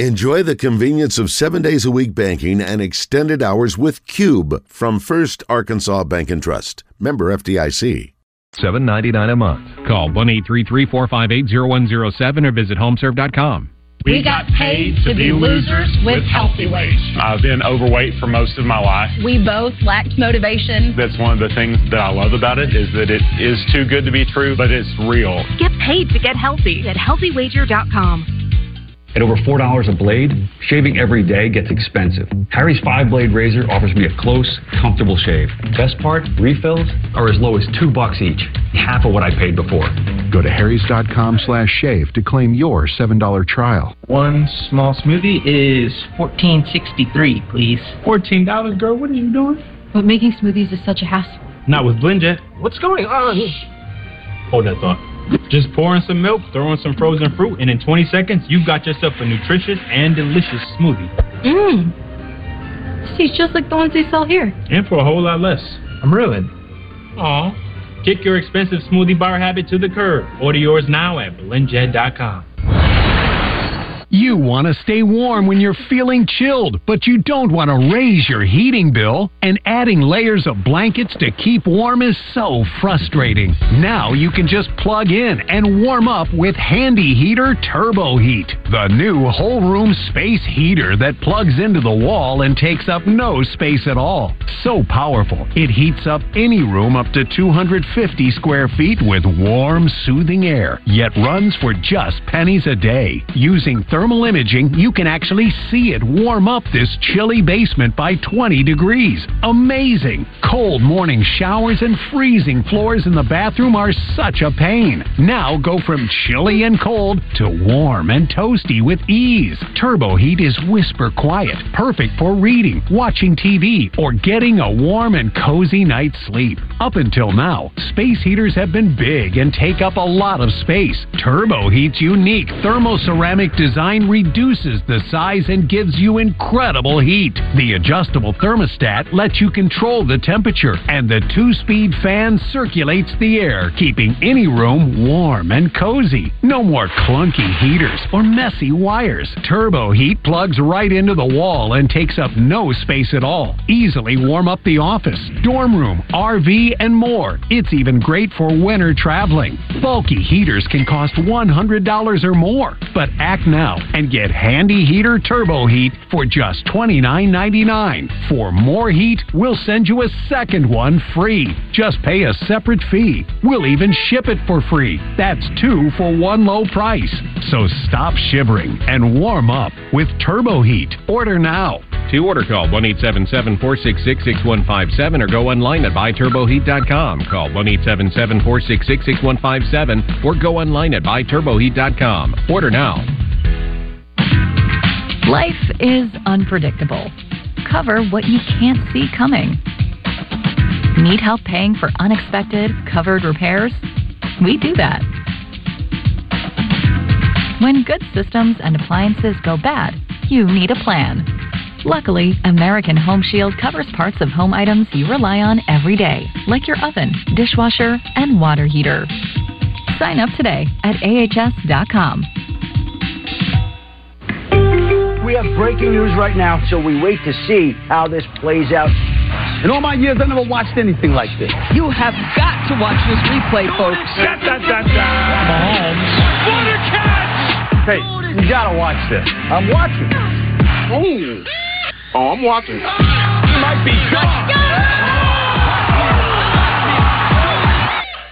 Enjoy the convenience of seven days a week banking and extended hours with Cube from First Arkansas Bank and Trust. Member FDIC. Seven ninety nine a month. Call one eight three three four five eight zero one zero seven or visit homeserve.com. We got paid to be losers with healthy weight. I've been overweight for most of my life. We both lacked motivation. That's one of the things that I love about it is that it is too good to be true, but it's real. Get paid to get healthy at healthywager.com. At over $4 a blade, shaving every day gets expensive. Harry's 5 blade razor offers me a close, comfortable shave. Best part, refills are as low as 2 bucks each, half of what I paid before. Go to harrys.com slash shave to claim your $7 trial. One small smoothie is $14.63, please. $14, girl, what are you doing? But making smoothies is such a hassle. Not with BlendJet. What's going on? Hold that thought. Just pour in some milk, throw in some frozen fruit, and in 20 seconds, you've got yourself a nutritious and delicious smoothie. Mmm. This tastes just like the ones they sell here. And for a whole lot less. I'm reeling. Aw. Kick your expensive smoothie bar habit to the curb. Order yours now at blendjet.com. You want to stay warm when you're feeling chilled, but you don't want to raise your heating bill. And adding layers of blankets to keep warm is so frustrating. Now you can just plug in and warm up with Handy Heater Turbo Heat, the new whole room space heater that plugs into the wall and takes up no space at all. So powerful, it heats up any room up to 250 square feet with warm, soothing air, yet runs for just pennies a day. Using thermal imaging, you can actually see it warm up this chilly basement by 20 degrees. Amazing! Cold morning showers and freezing floors in the bathroom are such a pain. Now go from chilly and cold to warm and toasty with ease. Turbo Heat is whisper quiet, perfect for reading, watching TV, or getting a warm and cozy night's sleep. Up until now, space heaters have been big and take up a lot of space. Turbo Heat's unique thermoceramic design reduces the size and gives you incredible heat. The adjustable thermostat lets you control the temperature, and the two speed fan circulates the air, keeping any room warm and cozy. No more clunky heaters or messy wires. Turbo Heat plugs right into the wall and takes up no space at all. Easily warm up the office, dorm room, RV, and more. It's even great for winter traveling. Bulky heaters can cost $100 or more, but act now and get Handy Heater Turbo Heat for just $29.99. For more heat, we'll send you a second one free. Just pay a separate fee. We'll even ship it for free. That's two for one low price. So stop shivering and warm up with Turbo Heat. Order now. To order, call 1 877 466 6157 or go online at buyturboheat.com. Call 1 877 466 6157 or go online at buyturboheat.com. Order now. Life is unpredictable. Cover what you can't see coming. Need help paying for unexpected covered repairs? We do that. When good systems and appliances go bad, you need a plan. Luckily, American Home Shield covers parts of home items you rely on every day, like your oven, dishwasher, and water heater. Sign up today at ahs.com. We have breaking news right now, so we wait to see how this plays out. In all my years, I never watched anything like this. You have got to watch this replay, folks. Da, da, da, da. Mahomes. What a catch! Hey, you gotta watch this. I'm watching. Oh, oh I'm watching. He might be gone.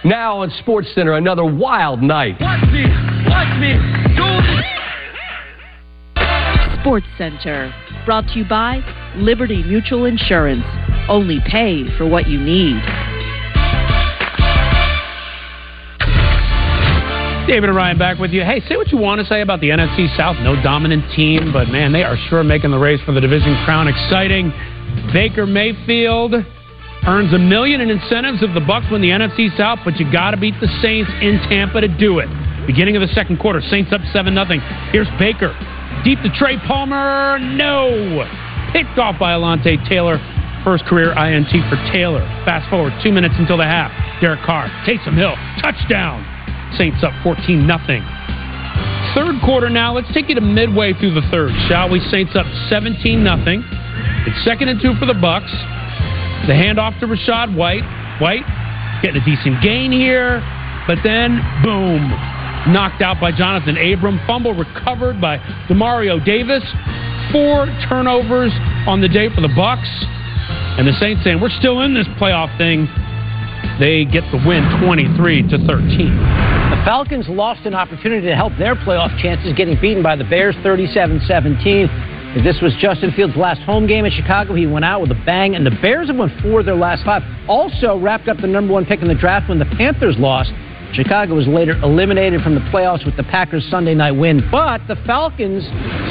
Now on Sports Center, another wild night. Watch me, watch me, do this. Sports Center, brought to you by Liberty Mutual Insurance. Only pay for what you need. David and Ryan back with you. Hey, say what you want to say about the NFC South. No dominant team, but man, they are sure making the race for the division crown exciting. Baker Mayfield earns a million in incentives if the Bucs win the NFC South, but you got to beat the Saints in Tampa to do it. Beginning of the second quarter, Saints up 7 0. Here's Baker. Deep to Trey Palmer. No. Picked off by Alontae Taylor. First career INT for Taylor. Fast forward two minutes until the half. Derek Carr, Taysom Hill, touchdown. Saints up 14 0. Third quarter now. Let's take you to midway through the third, shall we? Saints up 17 nothing. It's second and two for the Bucs. The handoff to Rachaad White. White getting a decent gain here, but then boom, knocked out by Jonathan Abram. Fumble recovered by Demario Davis. Four turnovers on the day for the Bucs. And the Saints saying, we're still in this playoff thing. They get the win 23 to 13. The Falcons lost an opportunity to help their playoff chances getting beaten by the Bears 37 17. This was Justin Fields' last home game in Chicago. He went out with a bang, and the Bears have won four of their last five. Also wrapped up the number one pick in the draft when the Panthers lost. Chicago was later eliminated from the playoffs with the Packers' Sunday night win, but the Falcons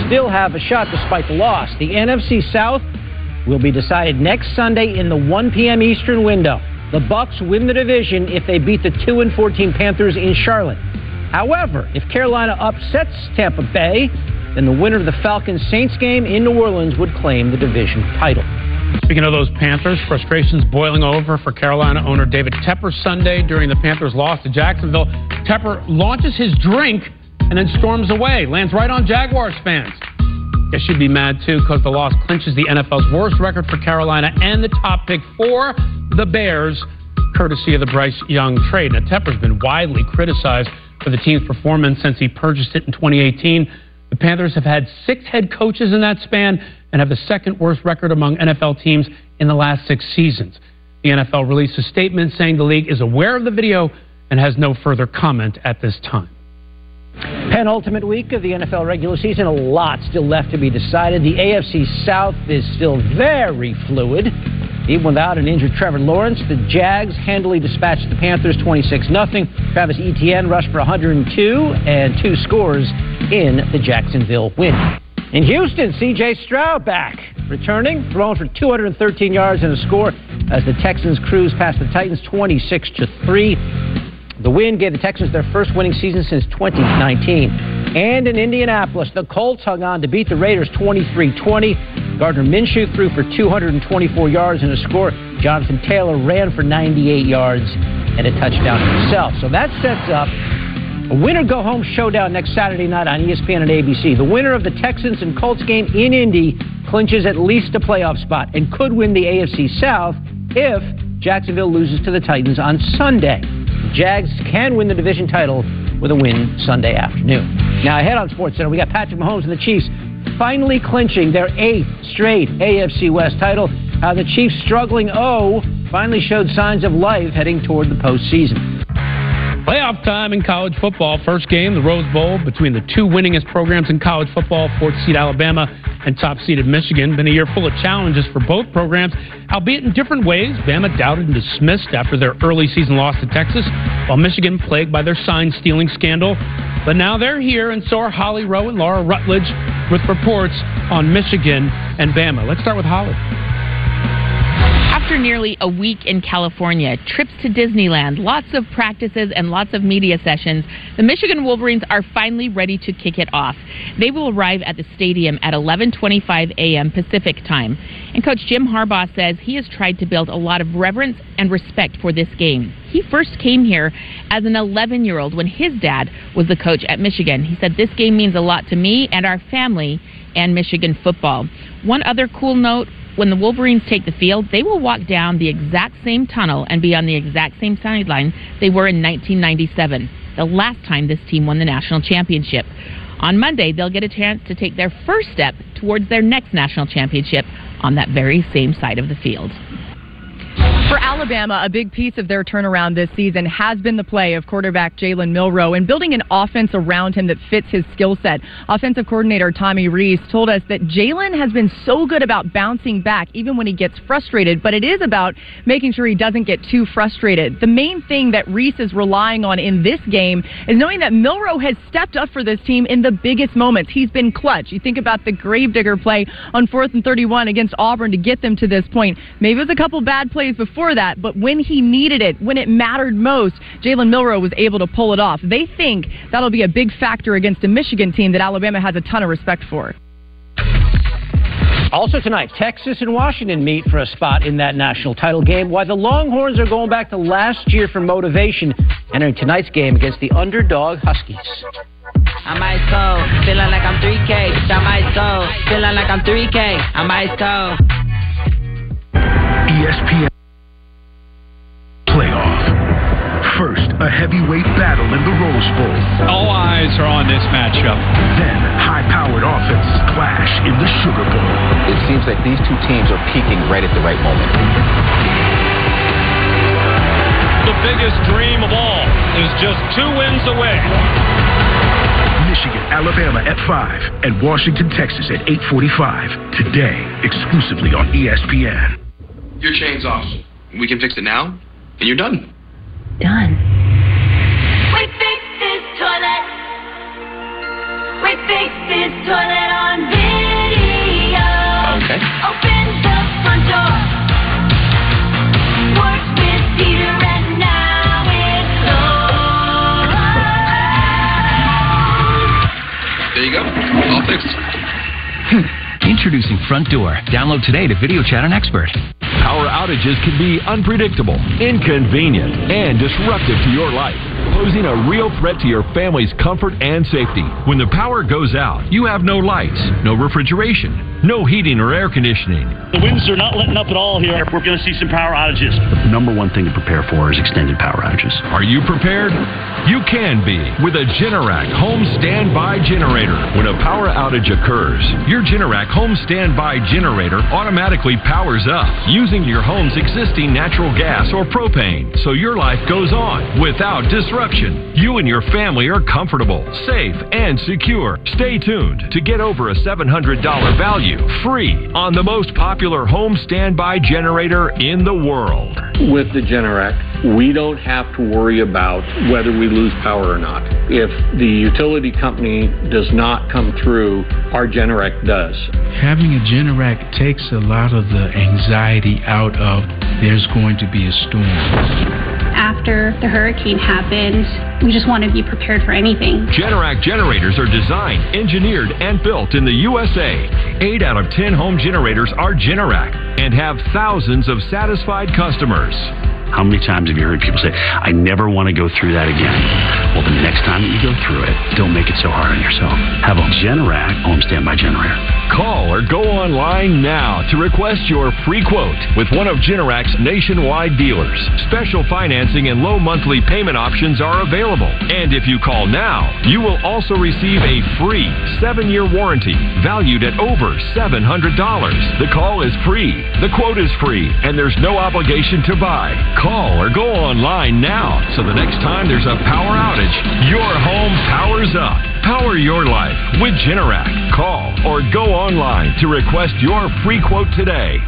still have a shot despite the loss. The NFC South will be decided next Sunday in the 1 p.m. Eastern window. The Bucs win the division if they beat the 2 and 14 Panthers in Charlotte. However, if Carolina upsets Tampa Bay, then the winner of the Falcons Saints game in New Orleans would claim the division title. Speaking of those Panthers, frustrations boiling over for Carolina owner David Tepper Sunday during the Panthers' loss to Jacksonville. Tepper launches his drink and then storms away, lands right on Jaguars fans. Guess you'd be mad too because the loss clinches the NFL's worst record for Carolina and the top pick for the Bears, courtesy of the Bryce Young trade. Now, Tepper's been widely criticized for the team's performance since he purchased it in 2018. The Panthers have had six head coaches in that span and have the second worst record among NFL teams in the last six seasons. The NFL released a statement saying the league is aware of the video and has no further comment at this time. Penultimate week of the NFL regular season, a lot still left to be decided. The AFC South is still very fluid. Even without an injured Trevor Lawrence, the Jags handily dispatched the Panthers 26 0. Travis Etienne rushed for 102 and two scores in the Jacksonville win. In Houston, CJ Stroud back, returning, throwing for 213 yards and a score as the Texans cruise past the Titans 26 to 3. The win gave the Texans their first winning season since 2019. And in Indianapolis, the Colts hung on to beat the Raiders 23 20. Gardner Minshew threw for 224 yards and a score. Jonathan Taylor ran for 98 yards and a touchdown himself. So that sets up a winner go home showdown next Saturday night on ESPN and ABC. The winner of the Texans and Colts game in Indy clinches at least a playoff spot and could win the AFC South if Jacksonville loses to the Titans on Sunday. Jags can win the division title with a win Sunday afternoon. Now, ahead on SportsCenter, we got Patrick Mahomes and the Chiefs finally clinching their eighth straight AFC West title. How the Chiefs, struggling oh, finally showed signs of life heading toward the postseason. Playoff time in college football. First game, the Rose Bowl, between the two winningest programs in college football, fourth seed Alabama and top seeded Michigan. Been a year full of challenges for both programs, albeit in different ways. Bama doubted and dismissed after their early season loss to Texas, while Michigan plagued by their sign stealing scandal. But now they're here, and so are Holly Rowe and Laura Rutledge with reports on Michigan and Bama. Let's start with Holly. After nearly a week in California, trips to Disneyland, lots of practices, and lots of media sessions, the Michigan Wolverines are finally ready to kick it off. They will arrive at the stadium at 11:25 a.m. Pacific time. And coach Jim Harbaugh says he has tried to build a lot of reverence and respect for this game. He first came here as an 11-year-old when his dad was the coach at Michigan. He said this game means a lot to me and our family and Michigan football. One other cool note when the Wolverines take the field, they will walk down the exact same tunnel and be on the exact same sideline they were in 1997, the last time this team won the national championship. On Monday, they'll get a chance to take their first step towards their next national championship on that very same side of the field. For Alabama, a big piece of their turnaround this season has been the play of quarterback Jalen Milroe and building an offense around him that fits his skill set. Offensive coordinator Tommy Rees told us that Jalen has been so good about bouncing back even when he gets frustrated, but it is about making sure he doesn't get too frustrated. The main thing that Rees is relying on in this game is knowing that Milroe has stepped up for this team in the biggest moments. He's been clutch. You think about the Gravedigger play on 4th and 31 against Auburn to get them to this point. Maybe it was a couple bad plays before before that, but when he needed it, when it mattered most, Jalen Milroe was able to pull it off. They think that'll be a big factor against a Michigan team that Alabama has a ton of respect for. Also tonight, Texas and Washington meet for a spot in that national title game, Why the Longhorns are going back to last year for motivation, entering tonight's game against the underdog Huskies. I'm ice cold. Feeling like I'm 3K, bitch, I'm ice cold. Feeling like I'm 3K, I'm ice cold. ESPN First, a heavyweight battle in the Rose Bowl. All eyes are on this matchup. Then, high-powered offenses clash in the Sugar Bowl. It seems like these two teams are peaking right at the right moment. The biggest dream of all is just two wins away. Michigan, Alabama at 5, and Washington, Texas at 845. Today, exclusively on ESPN. Your chain's off. We can fix it now, and you're done. Done. We fixed this toilet. We fixed this toilet on video. Okay. Open the front door. Works with Peter and now it's closed. There you go. All fixed. Introducing Front Door. Download today to video chat an expert. Power outages can be unpredictable, inconvenient, and disruptive to your life, posing a real threat to your family's comfort and safety. When the power goes out, you have no lights, no refrigeration, no heating or air conditioning. The winds are not letting up at all here. We're going to see some power outages. The number one thing to prepare for is extended power outages. Are you prepared? You can be with a Generac home standby generator. When a power outage occurs, your Generac home standby generator automatically powers up using your home's existing natural gas or propane, so your life goes on without disruption. You and your family are comfortable, safe, and secure. Stay tuned to get over a $700 value free on the most popular home standby generator in the world. With the Generac, we don't have to worry about whether we lose power or not. If the utility company does not come through, our Generac does. Having a Generac takes a lot of the anxiety out of there's going to be a storm. After the hurricane happened, we just want to be prepared for anything. Generac generators are designed, engineered, and built in the USA. Eight out of ten home generators are Generac and have thousands of satisfied customers. How many times have you heard people say, I never want to go through that again? Well, the next time that you go through it, don't make it so hard on yourself. Have a Generac home standby generator. Call or go online now to request your free quote with one of Generac's nationwide dealers. Special financing and low monthly payment options are available. And if you call now, you will also receive a free seven year warranty valued at over $700. The call is free, the quote is free, and there's no obligation to buy. Call or go online now so the next time there's a power outage, your home powers up. Power your life with Generac. Call or go online to request your free quote today.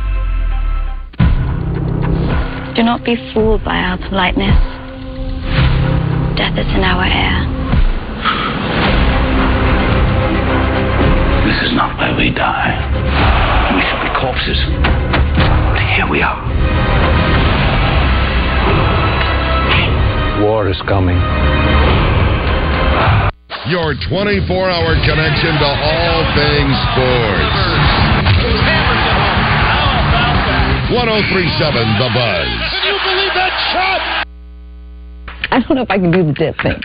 Do not be fooled by our politeness. Death is in our air. This is not where we die. We should be corpses. But here we are. War is coming. Your 24 hour connection to all things sports. 1037 The Buzz. Can you believe that shot? I don't know if I can do the dip thing.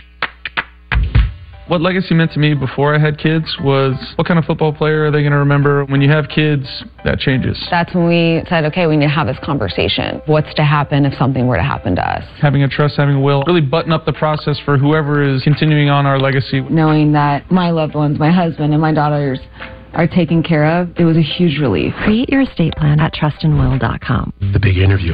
What legacy meant to me before I had kids was what kind of football player are they going to remember? When you have kids, that changes. That's when we said, okay, we need to have this conversation. What's to happen if something were to happen to us? Having a trust, having a will, really button up the process for whoever is continuing on our legacy. Knowing that my loved ones, my husband and my daughters are taken care of, it was a huge relief. Create your estate plan at trustandwill.com. The big interview.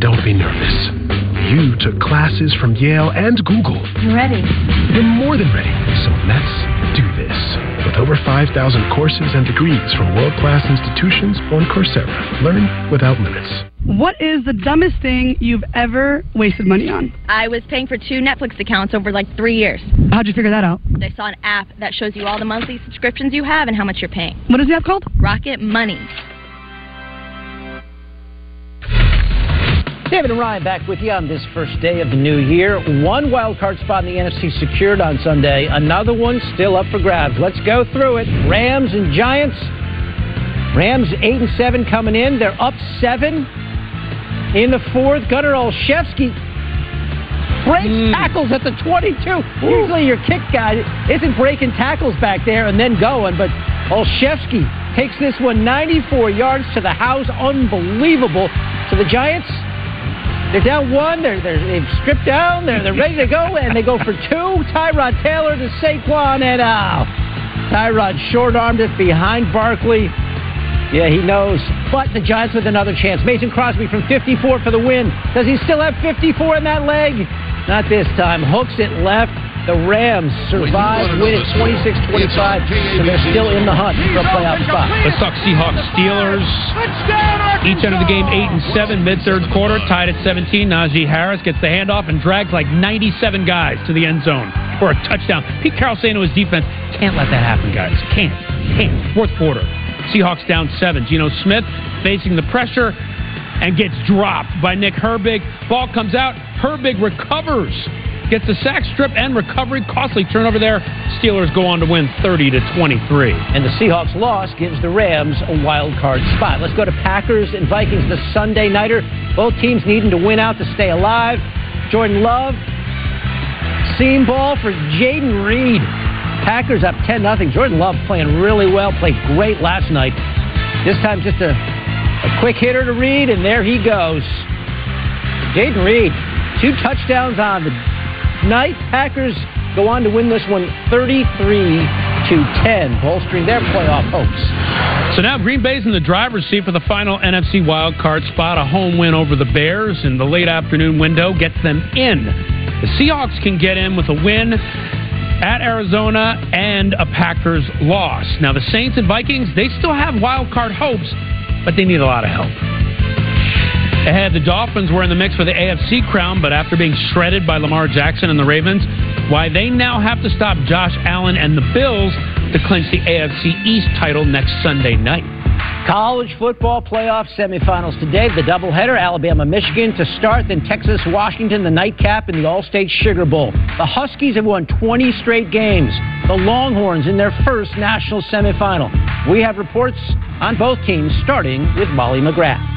Don't be nervous. You took classes from Yale and Google. I'm ready. You're more than ready. So let's do this. With over 5,000 courses and degrees from world class institutions on Coursera. Learn without limits. What is the dumbest thing you've ever wasted money on? I was paying for two Netflix accounts over like three years. How'd you figure that out? I saw an app that shows you all the monthly subscriptions you have and how much you're paying. What is the app called? Rocket Money. David and Ryan back with you on this first day of the new year. One wild card spot in the NFC secured on Sunday. Another one still up for grabs. Let's go through it. Rams and Giants. Rams eight and seven coming in. They're up seven in the fourth. Gunnar Olszewski breaks hmm. tackles at the 22. Usually your kick guy isn't breaking tackles back there and then going, but Olszewski takes this one 94 yards to the house. Unbelievable. So the Giants, they're down one. They're, they're, they've stripped down. They're, they're ready to go, and they go for two. Tyrod Taylor to Saquon, and uh, Tyrod short-armed it behind Barkley. Yeah, he knows. But the Giants with another chance. Mason Crosby from 54 for the win. Does he still have 54 in that leg? Not this time. Hooks it left. The Rams survive, win it 26-25, so they're still in the hunt for a playoff spot. Let's talk Seahawks Steelers. Each end of the game eight and seven, mid third quarter, tied at 17. Najee Harris gets the handoff and drags like 97 guys to the end zone for a touchdown. Pete Carroll saying to his defense, "Can't let that happen, guys. Can't, can't." Fourth quarter, Seahawks down seven. Geno Smith facing the pressure and gets dropped by Nick Herbig. Ball comes out. Herbig recovers gets a sack strip and recovery. Costly turnover there. Steelers go on to win 30 to 23. And the Seahawks loss gives the Rams a wild card spot. Let's go to Packers and Vikings, the Sunday nighter. Both teams needing to win out to stay alive. Jordan Love, seam ball for Jayden Reed. Packers up 10 0. Jordan Love playing really well, played great last night. This time just a, a quick hitter to Reed, and there he goes. Jayden Reed, two touchdowns on the night. Packers go on to win this one 33 to 10, bolstering their playoff hopes. So now Green Bay's in the driver's seat for the final NFC wild card spot. A home win over the Bears in the late afternoon window gets them in. The Seahawks can get in with a win at Arizona and a Packers loss. Now the Saints and Vikings, they still have wild card hopes, but they need a lot of help. Ahead, the Dolphins were in the mix for the AFC crown, but after being shredded by Lamar Jackson and the Ravens, why they now have to stop Josh Allen and the Bills to clinch the AFC East title next Sunday night. College football playoff semifinals today. The doubleheader, Alabama, Michigan to start, then Texas, Washington, the nightcap in the Allstate Sugar Bowl. The Huskies have won 20 straight games. The Longhorns in their first national semifinal. We have reports on both teams, starting with Molly McGrath.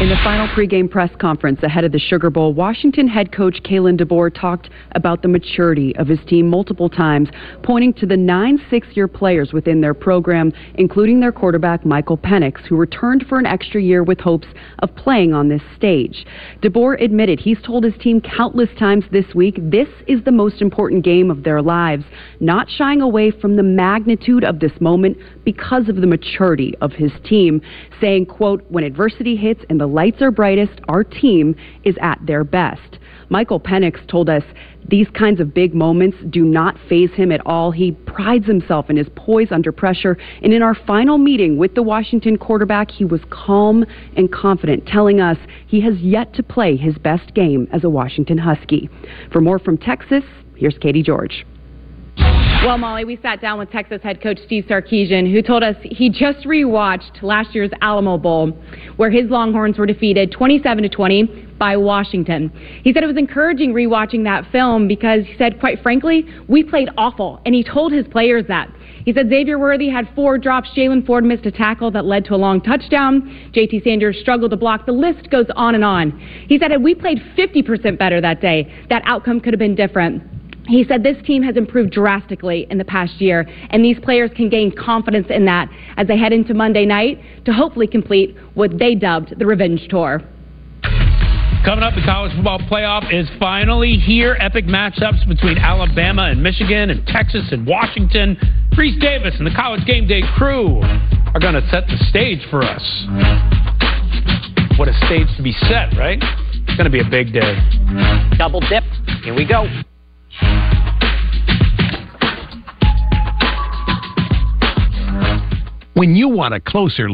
In the final pregame press conference ahead of the Sugar Bowl, Washington head coach Kalen DeBoer talked about the maturity of his team multiple times, pointing to the nine six-year players within their program, including their quarterback Michael Penix, who returned for an extra year with hopes of playing on this stage. DeBoer admitted he's told his team countless times this week this is the most important game of their lives, not shying away from the magnitude of this moment because of the maturity of his team, saying, quote, when adversity hits and the lights are brightest, our team is at their best. Michael Penix told us these kinds of big moments do not phase him at all. He prides himself in his poise under pressure. And in our final meeting with the Washington quarterback, he was calm and confident, telling us he has yet to play his best game as a Washington Husky. For more from Texas, here's Katie George. Well, Molly, we sat down with Texas head coach Steve Sarkisian, who told us he just rewatched last year's Alamo Bowl, where his Longhorns were defeated 27 to 20 by Washington. He said it was encouraging rewatching that film because he said, quite frankly, we played awful, and he told his players that. He said Xavier Worthy had four drops. Jaylan Ford missed a tackle that led to a long touchdown. JT Sanders struggled to block. The list goes on and on. He said, had we played 50% better that day, that outcome could have been different. He said this team has improved drastically in the past year, and these players can gain confidence in that as they head into Monday night to hopefully complete what they dubbed the revenge tour. Coming up, the college football playoff is finally here. Epic matchups between Alabama and Michigan and Texas and Washington. Rece Davis and the college game day crew are going to set the stage for us. What a stage to be set, right? It's going to be a big day. Double dip. Here we go. When you want a closer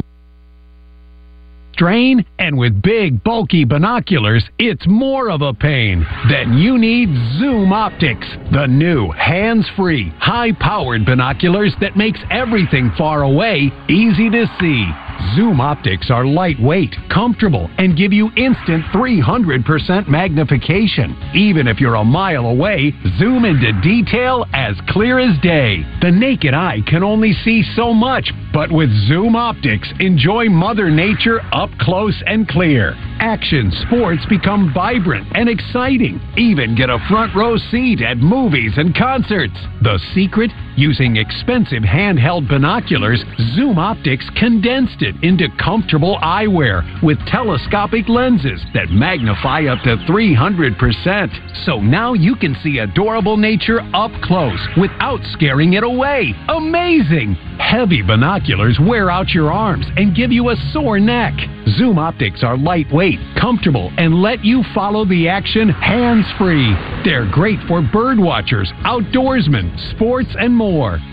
strain, and with big, bulky binoculars, it's more of a pain. Then you need Zoom Optics, the new hands-free, high-powered binoculars that makes everything far away easy to see. Zoom optics are lightweight, comfortable, and give you instant 300% magnification. Even if you're a mile away, zoom into detail as clear as day. The naked eye can only see so much, but with Zoom optics, enjoy Mother Nature up close and clear. action sports become vibrant and exciting. Even get a front row seat at movies and concerts. The secret? Using expensive handheld binoculars, Zoom Optics condensed it into comfortable eyewear with telescopic lenses that magnify up to 300%. So now you can see adorable nature up close without scaring it away. Amazing! Heavy binoculars wear out your arms and give you a sore neck. Zoom optics are lightweight, comfortable, and let you follow the action hands free. They're great for bird watchers, outdoorsmen, sports, and more.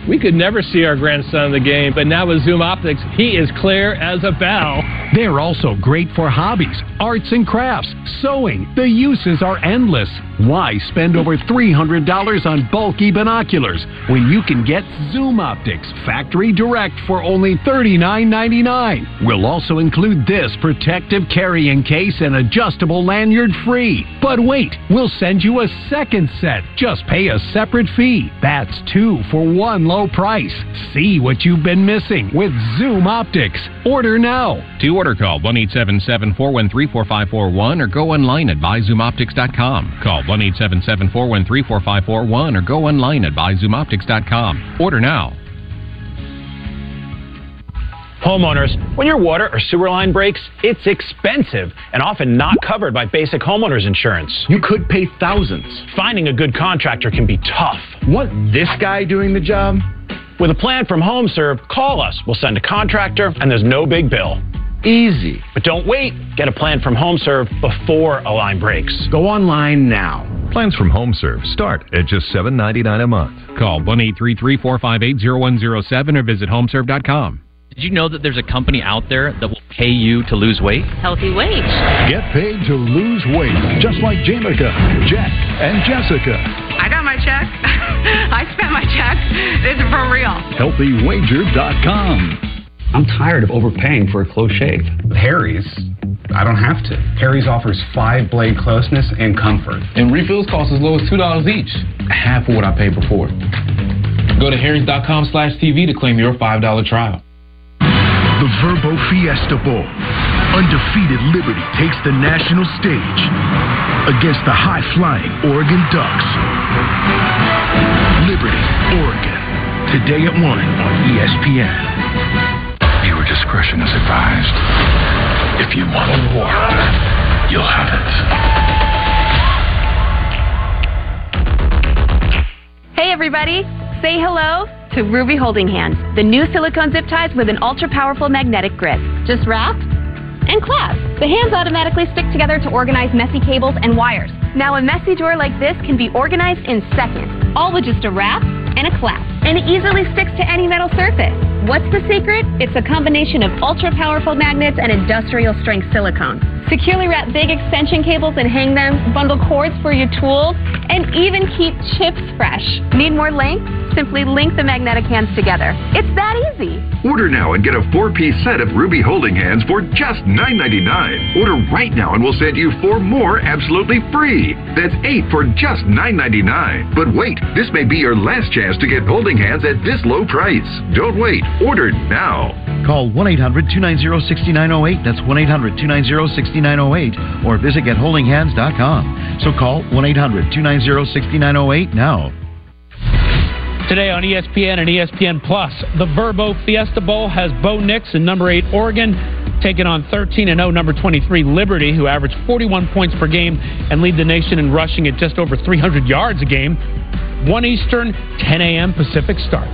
We could never see our grandson in the game, but now with Zoom Optics, he is clear as a bell. They're also great for hobbies, arts and crafts, sewing. The uses are endless. Why spend over $300 on bulky binoculars when you can get Zoom Optics factory direct for only $39.99? We'll also include this protective carrying case and adjustable lanyard free. But wait, we'll send you a second set. Just pay a separate fee. That's two for one low price. See what you've been missing with Zoom Optics. Order now. To order, call 1 877 413 4541 or go online at buyzoomoptics.com. Call 1 877 413 4541 or go online at buyzoomoptics.com. Order now. Homeowners, when your water or sewer line breaks, it's expensive and often not covered by basic homeowners insurance. You could pay thousands. Finding a good contractor can be tough. Want this guy doing the job? With a plan from HomeServe, call us. We'll send a contractor and there's no big bill. Easy. But don't wait. Get a plan from HomeServe before a line breaks. Go online now. Plans from HomeServe start at just $7.99 a month. Call 1 833 458 0107 or visit homeserve.com. Did you know that there's a company out there that will pay you to lose weight? Healthy wage. Get paid to lose weight, just like Jamica, Jack, and Jessica. I got my check. I spent my check. This is for real. HealthyWager.com. I'm tired of overpaying for a close shave. Harry's, I don't have to. Harry's offers five blade closeness and comfort. And refills cost as low as $2 each. Half of what I paid before. Go to harrys.com slash TV to claim your $5 trial. The Vrbo Fiesta Bowl. Undefeated Liberty takes the national stage against the high flying Oregon Ducks. Liberty, Oregon. Today at 1 on ESPN. Discretion is advised. If you want a war, you'll have it. Hey, everybody. Say hello to Ruby Holding Hands, the new silicone zip ties with an ultra powerful magnetic grip. Just wrap and clasp. The hands automatically stick together to organize messy cables and wires. Now, a messy drawer like this can be organized in seconds, all with just a wrap and a clasp. And it easily sticks to any metal surface. What's the secret? It's a combination of ultra powerful magnets and industrial strength silicone. Securely wrap big extension cables and hang them, bundle cords for your tools, and even keep chips fresh. Need more length? Simply link the magnetic hands together. It's that easy. Order now and get a four-piece set of Ruby holding hands for just $9.99. Order right now and we'll send you four more absolutely free. That's eight for just $9.99. But wait, this may be your last chance to get holding hands at this low price. Don't wait. Order now. Call 1-800-290-6908. That's 1-800-290-6908. Or visit getholdinghands.com. So call 1-800-290-6908 now. Today on ESPN and ESPN Plus, the Vrbo Fiesta Bowl has Bo Nix and number 8 Oregon taking on 13 and 0 number 23 Liberty, who averaged 41 points per game and lead the nation in rushing at just over 300 yards a game. 1 Eastern, 10 a.m. Pacific start.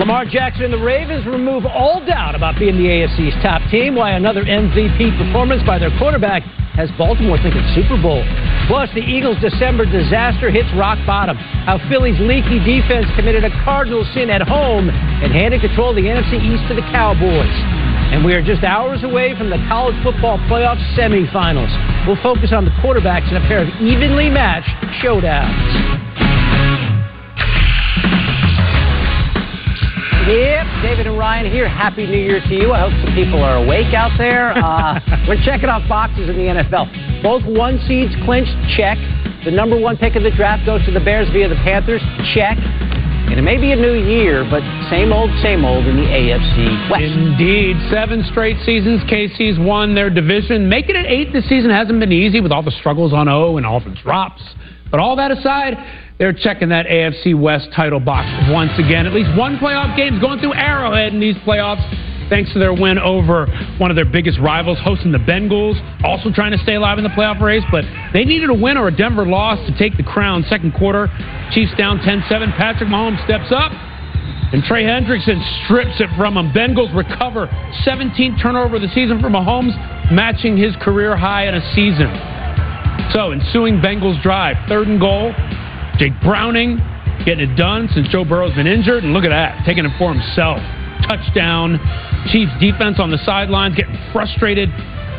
Lamar Jackson and the Ravens remove all doubt about being the AFC's top team, why another MVP performance by their quarterback has Baltimore thinking Super Bowl. Plus, the Eagles' December disaster hits rock bottom. How Philly's leaky defense committed a cardinal sin at home and handed control of the NFC East to the Cowboys. And we are just hours away from the college football playoff semifinals. We'll focus on the quarterbacks in a pair of evenly matched showdowns. Yep, David and Ryan here. Happy New Year to you. I hope some people are awake out there. Uh, we're checking off boxes in the NFL. Both one seeds clinched, check. The number one pick of the draft goes to the Bears via the Panthers, check. And it may be a new year, but same old, same old in the AFC West. Indeed. Seven straight seasons KC's won their division. Making it eight this season hasn't been easy with all the struggles on O and all the drops. But all that aside, they're checking that AFC West title box once again. At least one playoff game's going through Arrowhead in these playoffs thanks to their win over one of their biggest rivals, hosting the Bengals, also trying to stay alive in the playoff race. But they needed a win or a Denver loss to take the crown. Second quarter, Chiefs down 10 7. Patrick Mahomes steps up. And Trey Hendrickson strips it from him. Bengals recover 17th turnover of the season for Mahomes, matching his career high in a season. So, ensuing Bengals drive, third and goal. Jake Browning getting it done since Joe Burrow's been injured. And look at that, taking it for himself touchdown. Chiefs defense on the sidelines getting frustrated.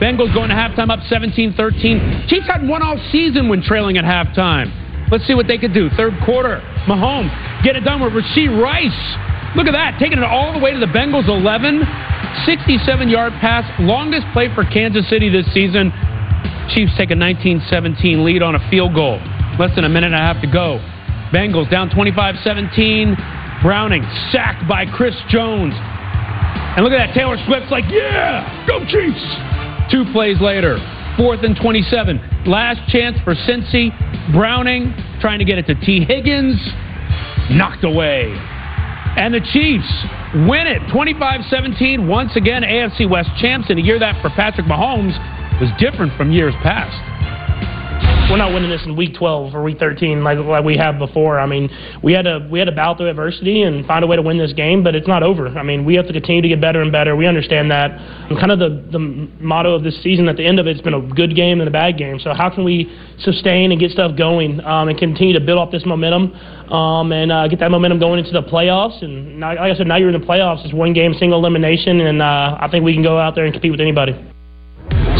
Bengals going to halftime up 17 13. Chiefs hadn't won all season when trailing at halftime. Let's see what they could do. Third quarter, Mahomes get it done with Rashee Rice. Look at that, taking it all the way to the Bengals 11. 67 yard pass, longest play for Kansas City this season. Chiefs take a 19 17 lead on a field goal. Less than a minute and a half to go. Bengals down 25 17. Browning sacked by Chris Jones. And look at that. Taylor Swift's like, yeah, go Chiefs. Two plays later, fourth and 27. Last chance for Cincy. Browning trying to get it to Tee Higgins. Knocked away. And the Chiefs win it 25 17. Once again, AFC West champs in a year that for Patrick Mahomes was different from years past we're not winning this in week 12 or week 13 like, like we have before. I mean, we had to we had to battle through adversity and find a way to win this game, but it's not over. I mean, we have to continue to get better and better. We understand that. And kind of the the motto of this season at the end of it, it's been a good game and a bad game. So how can we sustain and get stuff going um, and continue to build off this momentum um, and uh, get that momentum going into the playoffs? And now, like I said, now you're in the playoffs. It's one game, single elimination, and uh, I think we can go out there and compete with anybody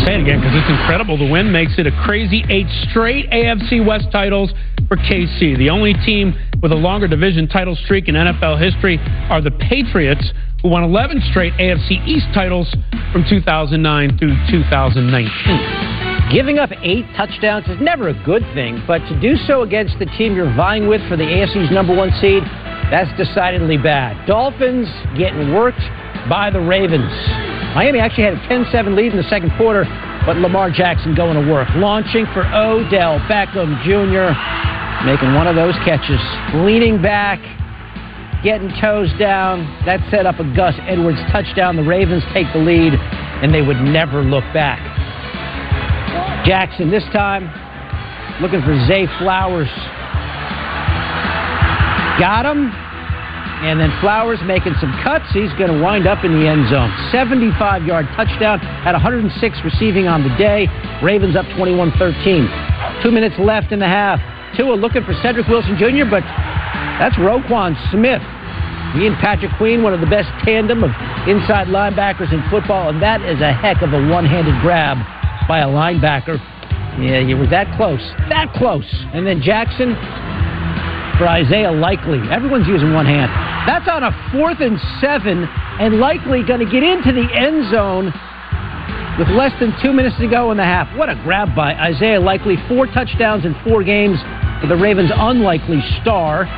say it again because it's incredible. The win makes it a crazy eight straight AFC West titles for KC. The only team with a longer division title streak in NFL history are the Patriots, who won 11 straight AFC East titles from 2009 through 2019. Giving up eight touchdowns is never a good thing, but to do so against the team you're vying with for the AFC's number one seed, that's decidedly bad. Dolphins getting worked by the Ravens. Miami actually had a 10-7 lead in the second quarter, but Lamar Jackson going to work. Launching for Odell Beckham Jr., making one of those catches. Leaning back, getting toes down. That set up a Gus Edwards touchdown. The Ravens take the lead, and they would never look back. Jackson this time looking for Zay Flowers. Got him. And then Flowers making some cuts. He's going to wind up in the end zone. 75 yard touchdown at 106 receiving on the day. Ravens up 21 13. Two minutes left in the half. Tua looking for Cedric Wilson Jr., but that's Roquan Smith. He and Patrick Queen, one of the best tandem of inside linebackers in football, and that is a heck of a one handed grab by a linebacker. Yeah, you were that close. That close. And then Jackson for Isaiah Likely. Everyone's using one hand. That's on a fourth and seven, and Likely going to get into the end zone with less than two minutes to go in the half. What a grab by Isaiah Likely. Four touchdowns in four games for the Ravens' unlikely star.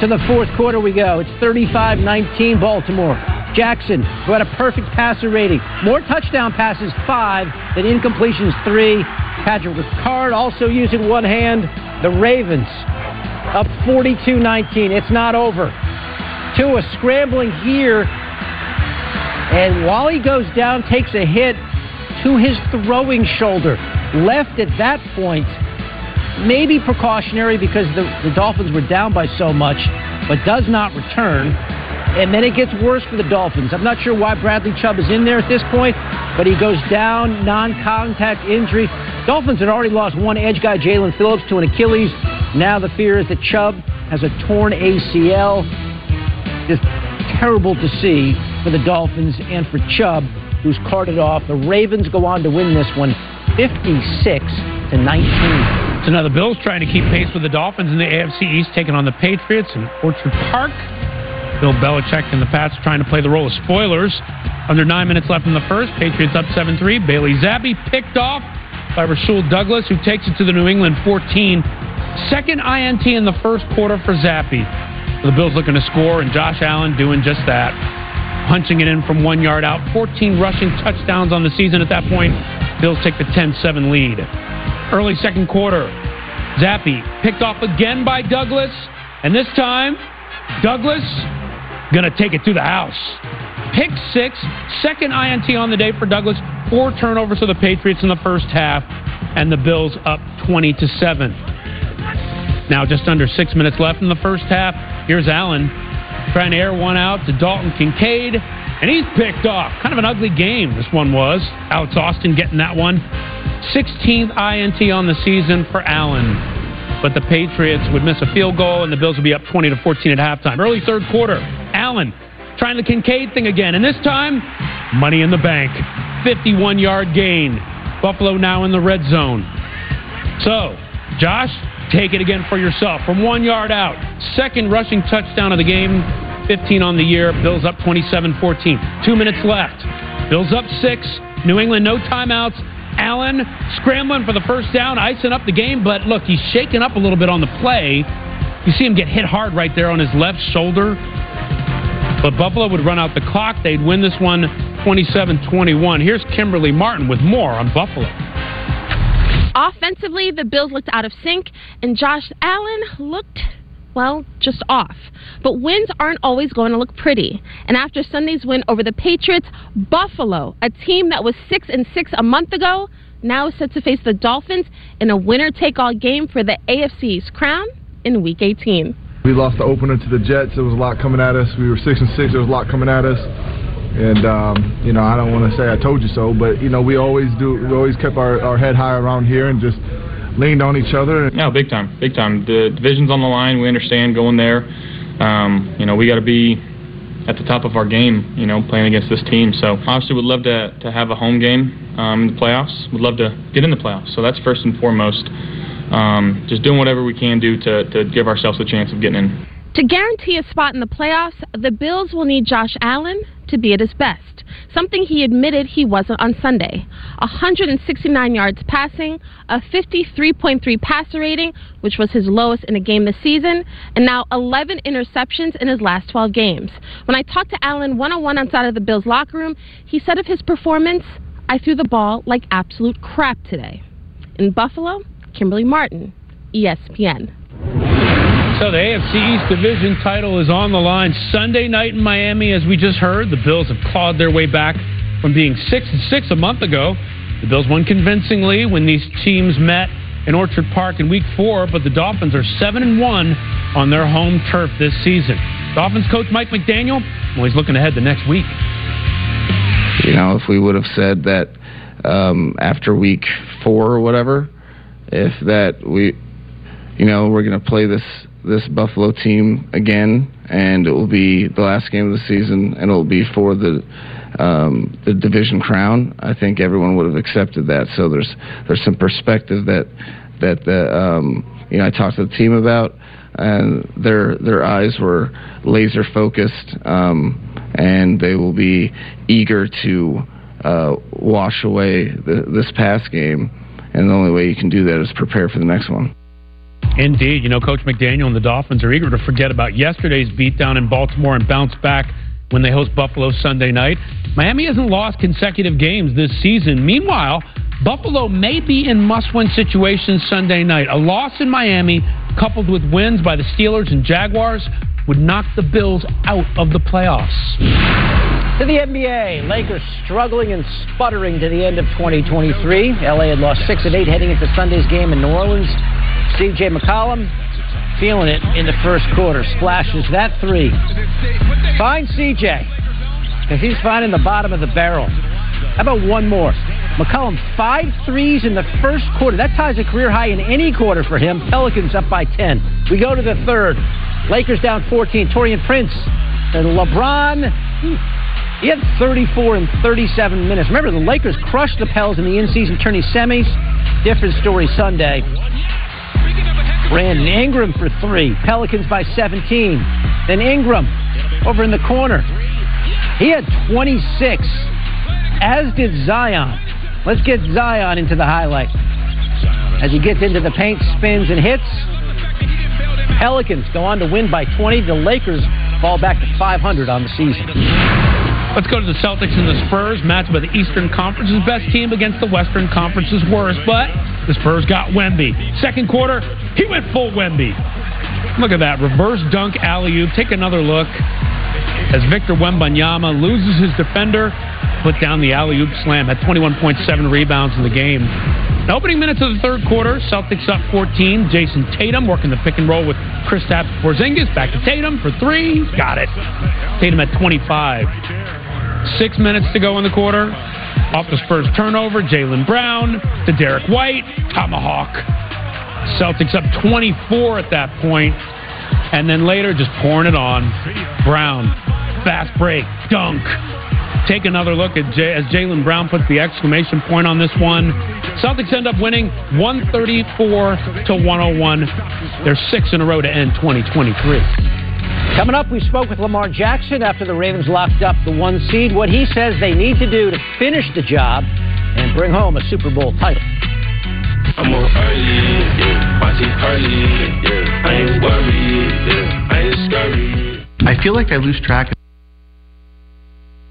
To the fourth quarter we go. It's 35 19 Baltimore. Jackson, who had a perfect passer rating. More touchdown passes, five, than incompletions, three. Patrick Ricard also using one hand. The Ravens up 42 19. It's not over. Tua scrambling here. And while he goes down, takes a hit to his throwing shoulder. Left at that point, maybe precautionary because the, the Dolphins were down by so much, but does not return. And then it gets worse for the Dolphins. I'm not sure why Bradley Chubb is in there at this point, but he goes down, non contact injury. Dolphins had already lost one edge guy, Jaelan Phillips, to an Achilles. Now the fear is that Chubb has a torn ACL. Just terrible to see for the Dolphins and for Chubb, who's carted off. The Ravens go on to win this one 56 to 19. So now the Bills trying to keep pace with the Dolphins in the AFC East, taking on the Patriots in Orchard Park. Bill Belichick and the Pats trying to play the role of spoilers. Under nine minutes left in the first, Patriots up 7 3. Bailey Zappe picked off by Rasul Douglas, who takes it to the New England 14. Second INT in the first quarter for Zappe. The Bills looking to score, and Josh Allen doing just that. Punching it in from one yard out. 14 rushing touchdowns on the season at that point. Bills take the 10 7 lead. Early second quarter, Zappe picked off again by Douglas, and this time, Douglas gonna take it to the house. Pick six, second INT on the day for Douglas. Four turnovers for the Patriots in the first half, and the Bills up 20 to seven. Now just under six minutes left in the first half. Here's Allen trying to air one out to Dalton Kincaid, and he's picked off. Kind of an ugly game this one was. Alex Austin getting that one. 16th INT on the season for Allen. But the Patriots would miss a field goal, and the Bills would be up 20 to 14 at halftime. Early third quarter, Allen trying the Kincaid thing again, and this time, money in the bank. 51 yard gain. Buffalo now in the red zone. So, Josh, take it again for yourself from one yard out. Second rushing touchdown of the game, 15 on the year. Bills up 27 14. Two minutes left. Bills up six. New England, no timeouts. Allen scrambling for the first down, icing up the game, but look, he's shaken up a little bit on the play. You see him get hit hard right there on his left shoulder. But Buffalo would run out the clock. They'd win this one 27 21. Here's Kimberly Martin with more on Buffalo. Offensively, the Bills looked out of sync, and Josh Allen looked, well, just off. But wins aren't always going to look pretty. And after Sunday's win over the Patriots, Buffalo, a team that was 6 and 6 a month ago, now is set to face the Dolphins in a winner take all game for the AFC's crown in Week 18. We lost the opener to the Jets. There was a lot coming at us. We were 6 and 6. There was a lot coming at us. And um, you know, I don't want to say I told you so, but you know, we always do. We always kept our, our head high around here and just leaned on each other. No, big time, big time. The division's on the line. We understand going there. Um, you know, we got to be at the top of our game. You know, playing against this team. So obviously, we would love to to have a home game um, in the playoffs. We'd love to get in the playoffs. So that's first and foremost. Um, just doing whatever we can do to to give ourselves a chance of getting in. To guarantee a spot in the playoffs, the Bills will need Josh Allen to be at his best, something he admitted he wasn't on Sunday. 169 yards passing, a 53.3 passer rating, which was his lowest in a game this season, and now 11 interceptions in his last 12 games. When I talked to Allen one on one outside of the Bills locker room, he said of his performance, I threw the ball like absolute crap today. In Buffalo, Kimberly Martin, ESPN. So the AFC East Division title is on the line Sunday night in Miami. As we just heard, the Bills have clawed their way back from being six and six a month ago. The Bills won convincingly when these teams met in Orchard Park in Week Four, but the Dolphins are seven and one on their home turf this season. Dolphins coach Mike McDaniel, well, he's looking ahead to next week. You know, if we would have said that um, after Week Four or whatever, if that we, you know, we're going to play this this Buffalo team again, and it will be the last game of the season, and it will be for the um, the division crown. I think everyone would have accepted that. So there's there's some perspective that that the um, you know I talked to the team about, and their their eyes were laser focused, um, and they will be eager to uh, wash away the, this past game. And the only way you can do that is prepare for the next one. Indeed. You know, Coach McDaniel and the Dolphins are eager to forget about yesterday's beatdown in Baltimore and bounce back when they host Buffalo Sunday night. Miami hasn't lost consecutive games this season. Meanwhile, Buffalo may be in must win situations Sunday night. A loss in Miami, coupled with wins by the Steelers and Jaguars, would knock the Bills out of the playoffs. To the NBA, Lakers struggling and sputtering to the end of 2023. LA had lost 6 and 8 heading into Sunday's game in New Orleans. CJ McCollum feeling it in the first quarter. Splashes that three. Find CJ because he's finding the bottom of the barrel. How about one more? McCollum, five threes in the first quarter. That ties a career high in any quarter for him. Pelicans up by 10. We go to the third. Lakers down 14. Taurean Prince and LeBron. He had 34 and 37 minutes. Remember, the Lakers crushed the Pels in the in-season tourney semis. Different story Sunday. Brandon Ingram for three. Pelicans by 17. Then Ingram over in the corner. He had 26, as did Zion. Let's get Zion into the highlight. As he gets into the paint, spins, and hits. Pelicans go on to win by 20. The Lakers fall back to 500 on the season. Let's go to the Celtics and the Spurs. Match by the Eastern Conference's best team against the Western Conference's worst, but the Spurs got Wemby. Second quarter, he went full Wemby. Look at that. Reverse dunk alley oop. Take another look as Victor Wembanyama loses his defender, put down the alley oop slam, had 21.7 rebounds in the game. Opening minutes of the third quarter, Celtics up 14. Jayson Tatum working the pick and roll with Kristaps Porzingis. Back to Tatum for three. Got it. Tatum at 25. Six minutes to go in the quarter. Off the Spurs turnover, Jaylen Brown to Derrick White. Tomahawk. Celtics up 24 at that point, and then later just pouring it on. Brown, fast break, dunk. Take another look at J- as Jaylen Brown puts the exclamation point on this one. Celtics end up winning 134 to 101. They're six in a row to end 2023. Coming up, we spoke with Lamar Jackson after the Ravens locked up the one seed. What he says they need to do to finish the job and bring home a Super Bowl title. I'm on early, yeah. Watching early, yeah. I ain't worried, yeah. I ain't scurried. I feel like I lose track.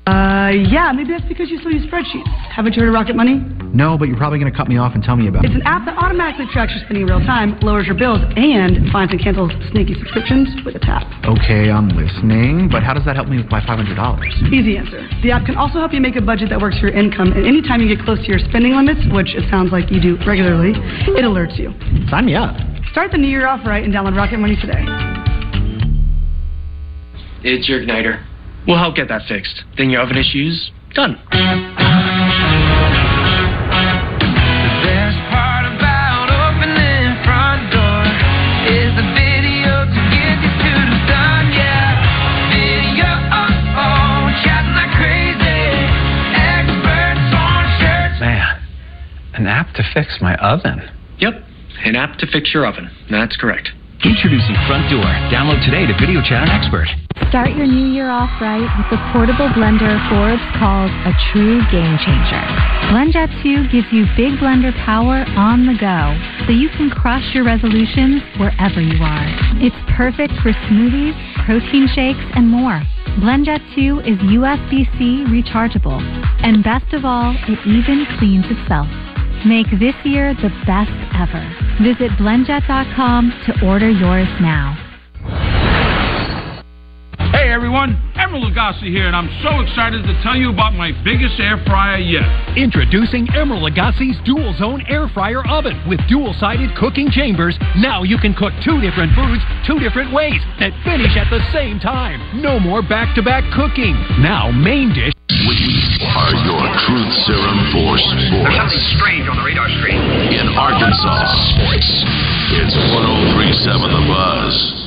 Uh, yeah, maybe that's because you still use spreadsheets. Haven't you heard of Rocket Money? No, but you're probably going to cut me off and tell me about it. It's an app that automatically tracks your spending in real time, lowers your bills, and finds and cancels sneaky subscriptions with a tap. Okay, I'm listening, but how does that help me with my $500? Easy answer. The app can also help you make a budget that works for your income, and anytime you get close to your spending limits, which it sounds like you do regularly, it alerts you. Sign me up. Start the new year off right and download Rocket Money today. It's your igniter. We'll help get that fixed. Then your oven issues, done. Best part about opening front door is the video to get these tutors done, yeah. Video, oh, chatting like crazy. Experts on shirts. Man, an app to fix my oven. Yep, an app to fix your oven. That's correct. Introducing Front Door. Download today to video chat an expert. Start your new year off right with the portable blender Forbes calls a true game changer. BlendJet 2 gives you big blender power on the go, so you can crush your resolutions wherever you are. It's perfect for smoothies, protein shakes, and more. BlendJet 2 is USB-C rechargeable, and best of all, it even cleans itself. Make this year the best ever. Visit blendjet.com to order yours now. Hey everyone, Emeril Lagasse here, and I'm so excited to tell you about my biggest air fryer yet. Introducing Emeril Lagasse's Dual Zone Air Fryer Oven with dual sided cooking chambers. Now you can cook two different foods two different ways that finish at the same time. No more back to back cooking. Now, main dish. We are your truth serum for sports. There's something sports? strange on the radar screen. In Arkansas, it's 1037 The Buzz.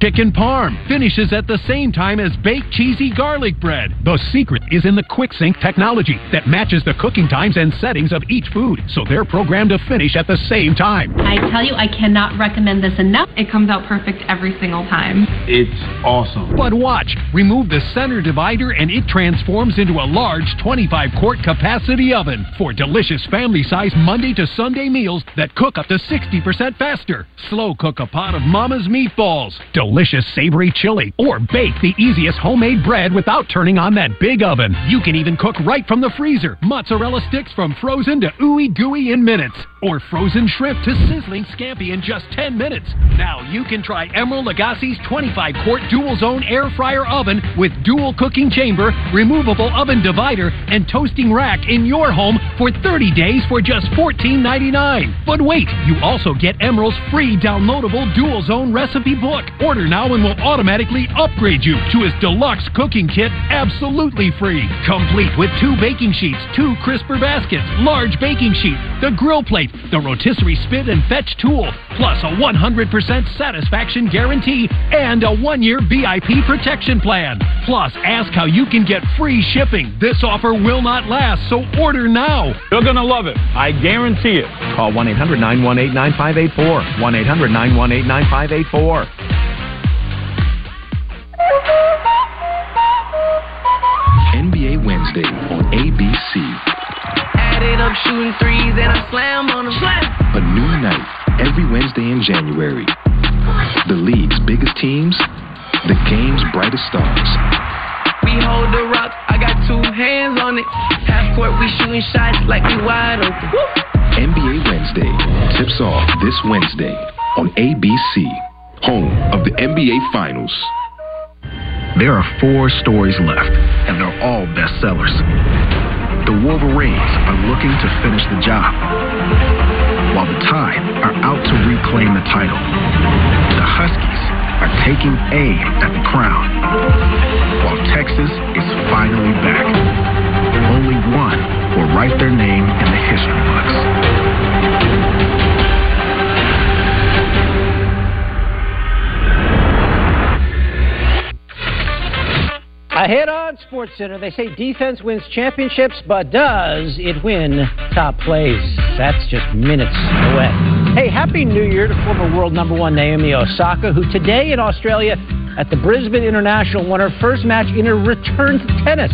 Chicken parm finishes at the same time as baked cheesy garlic bread. The secret is in the quick sync technology that matches the cooking times and settings of each food, so they're programmed to finish at the same time. I tell you, I cannot recommend this enough. It comes out perfect every single time. It's awesome. But watch, remove the center divider and it transforms into a large 25 quart capacity oven for delicious family size Monday to Sunday meals that cook up to 60% faster. Slow cook a pot of mama's meatballs, delicious savory chili, or bake the easiest homemade bread without turning on that big oven. You can even cook right from the freezer. Mozzarella sticks from frozen to ooey gooey in minutes, or frozen shrimp to sizzling scampi in just 10 minutes. Now you can try Emeril Lagasse's 25 quart dual zone air fryer oven with dual cooking chamber, removable oven divider, and toasting rack in your home for 30 days for just $14.99. But wait, you also get Emeril's free downloadable dual zone recipe book. Order now and we'll automatically upgrade you to his deluxe cooking kit absolutely free. Complete with two baking sheets, two crisper baskets, large baking sheet, the grill plate, the rotisserie spit and fetch tool, plus a 100% satisfaction guarantee and a one year VIP protection plan. Plus, ask how you can get free shipping. This offer will not last, so order now. You're going to love it. I guarantee it. Call 1 800 918 9584. 1 800 918 9584. NBA Wednesday on ABC. Added up shooting threes and I slam on them. Slam. A new night every Wednesday in January. The league's biggest teams, the game's brightest stars. We hold the rock, I got two hands on it. Half court, we shooting shots like we wide open. Woo! NBA Wednesday tips off this Wednesday on ABC, home of the NBA Finals. There are four stories left, and they're all bestsellers. The Wolverines are looking to finish the job, while the Tide are out to reclaim the title. The Huskies are taking aim at the crown, while Texas is finally back. Only one will write their name in the history books. Ahead on SportsCenter, they say defense wins championships, but does it win top plays? That's just minutes away. Hey, happy New Year to former world number one Naomi Osaka, who today in Australia at the Brisbane International won her first match in her return to tennis.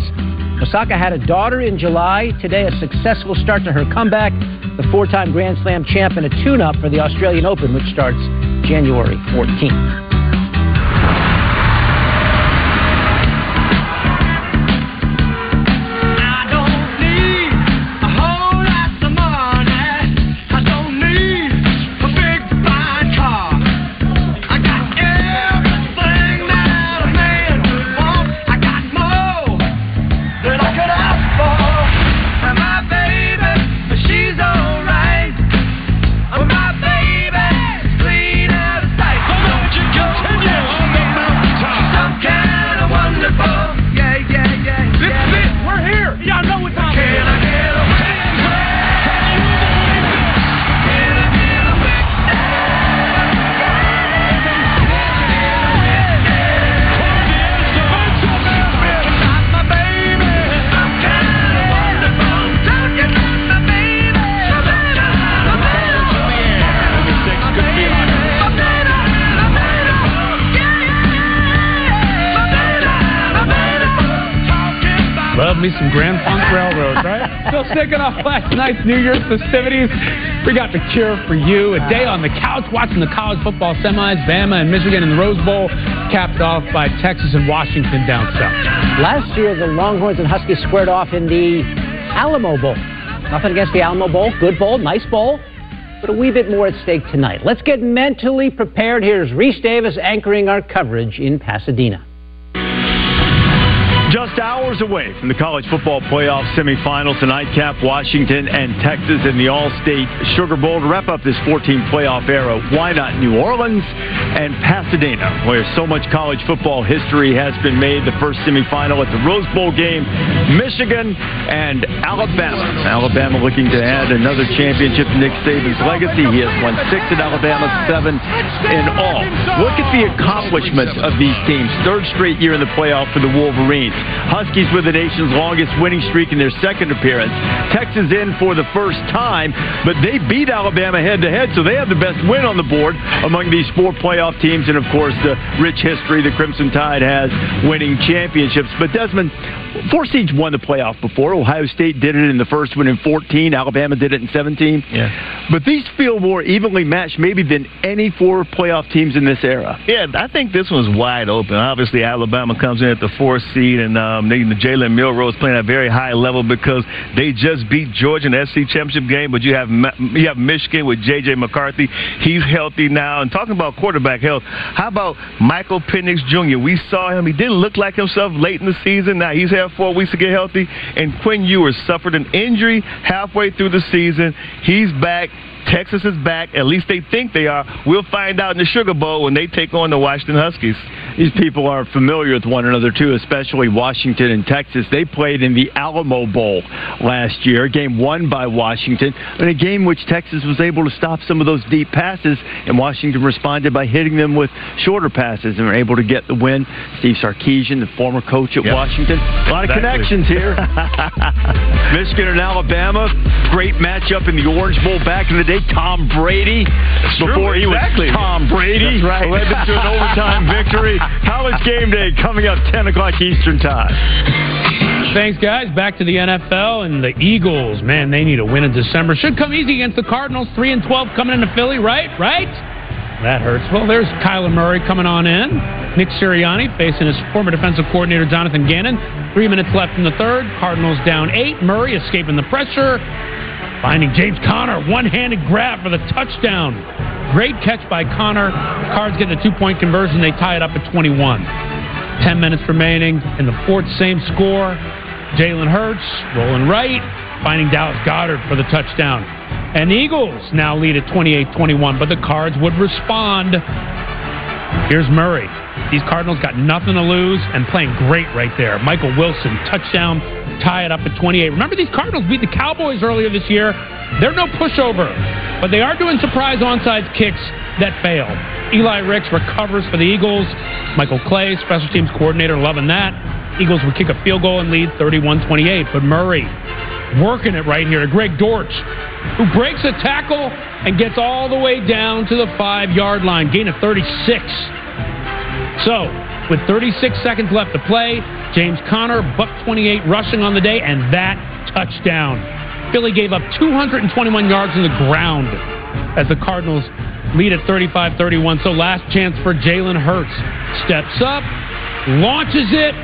Osaka had a daughter in July. Today, a successful start to her comeback. The four time Grand Slam champ and a tune up for the Australian Open, which starts January 14th. Love me some Grand Funk Railroad, right? Still sticking off last night's New Year's festivities. We got the cure for you. A day on the couch watching the college football semis, Bama and Michigan in the Rose Bowl, capped off by Texas and Washington down south. Last year, the Longhorns and Huskies squared off in the Alamo Bowl. Nothing against the Alamo Bowl. Good bowl, nice bowl, but a wee bit more at stake tonight. Let's get mentally prepared. Here's Rece Davis anchoring our coverage in Pasadena. Just hours away from the college football playoff semifinals tonight, cap Washington and Texas in the Allstate Sugar Bowl to wrap up this 14 playoff era. Why not New Orleans and Pasadena, where so much college football history has been made? The first semifinal at the Rose Bowl game, Michigan and Alabama. Alabama looking to add another championship to Nick Saban's legacy. He has won six at Alabama, seven in all. Look at the accomplishments of these teams. Third straight year in the playoff for the Wolverines. Huskies with the nation's longest winning streak in their second appearance. Texas in for the first time, but they beat Alabama head to head, so they have the best win on the board among these four playoff teams, and of course the rich history the Crimson Tide has winning championships. But Desmond, four seeds won the playoff before. Ohio State did it in the first one in 14. Alabama did it in 17. Yeah. But these feel more evenly matched maybe than any four playoff teams in this era. Yeah, I think this one's wide open. Obviously, Alabama comes in at the fourth seed, and um, they, Jalen Milroe is playing at a very high level because they just beat Georgia in the SC championship game. But you have you have Michigan with J.J. McCarthy. He's healthy now. And talking about quarterback health, how about Michael Penix Jr.? We saw him. He didn't look like himself late in the season. Now he's four weeks to get healthy. And Quinn Ewers suffered an injury halfway through the season. He's back. Texas is back. At least they think they are. We'll find out in the Sugar Bowl when they take on the Washington Huskies. These people are familiar with one another too, especially Washington and Texas. They played in the Alamo Bowl last year, a game won by Washington, in a game which Texas was able to stop some of those deep passes, and Washington responded by hitting them with shorter passes and were able to get the win. Steve Sarkisian, the former coach at Yep. Washington, a lot of Exactly. connections here. Michigan and Alabama, great matchup in the Orange Bowl back in the day. Tom Brady, true, before he exactly. was Tom Brady, That's right. led them to an overtime victory. College game day coming up 10 o'clock Eastern Time. Thanks, guys. Back to the NFL and the Eagles. Man, they need a win in December. Should come easy against the Cardinals. Three and twelve coming into Philly, right? Right? that hurts. Well, there's Kyler Murray coming on in. Nick Sirianni facing his former defensive coordinator Jonathan Gannon. Three minutes left in the third. Cardinals down eight. Murray escaping the pressure. Finding James Conner, one-handed grab for the touchdown. Great catch by Conner. Cards get the two-point conversion. They tie it up at 21. Ten minutes remaining in the fourth, same score. Jalen Hurts rolling right, finding Dallas Goedert for the touchdown. And the Eagles now lead at 28-21, but the Cards would respond. Here's Murray. These Cardinals got nothing to lose and playing great right there. Michael Wilson, touchdown, tie it up at 28. Remember, these Cardinals beat the Cowboys earlier this year. They're no pushover, but they are doing surprise onside kicks that fail. Eli Ricks recovers for the Eagles. Michael Clay, special teams coordinator, loving that. Eagles would kick a field goal and lead 31 28. But Murray working it right here to Greg Dortch, who breaks a tackle and gets all the way down to the five yard line, gain of 36. So, with 36 seconds left to play, James Conner, buck 28 rushing on the day, and that touchdown. Philly gave up 221 yards on the ground as the Cardinals lead at 35 31. So, last chance for Jalen Hurts. Steps up, launches it,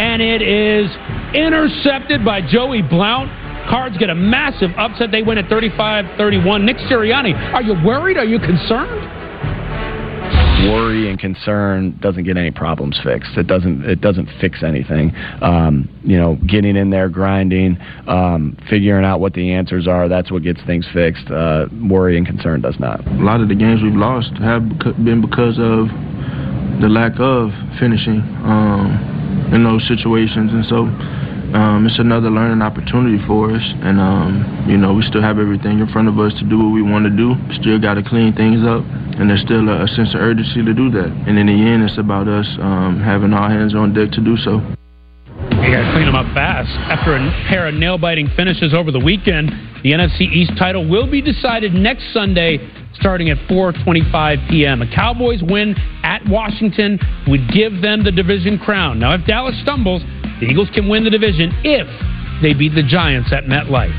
and it is intercepted by Joey Blount. Cards get a massive upset. They win at 35 31. Nick Sirianni, are you worried? Are you concerned? Worry and concern doesn't get any problems fixed. It doesn't. It doesn't fix anything. Um, you know, getting in there, grinding, um, figuring out what the answers are. That's what gets things fixed. Uh, worry and concern does not. A lot of the games we've lost have been because of the lack of finishing um, in those situations, and so. Um, it's another learning opportunity for us, and um, you know we still have everything in front of us to do what we want to do. Still got to clean things up, and there's still a, a sense of urgency to do that. And in the end, it's about us um, having our hands on deck to do so. You got to clean them up fast. After a pair of nail biting finishes over the weekend, the NFC East title will be decided next Sunday starting at 4:25 p.m. A Cowboys win at Washington would give them the division crown. Now, if Dallas stumbles, the Eagles can win the division if they beat the Giants at MetLife.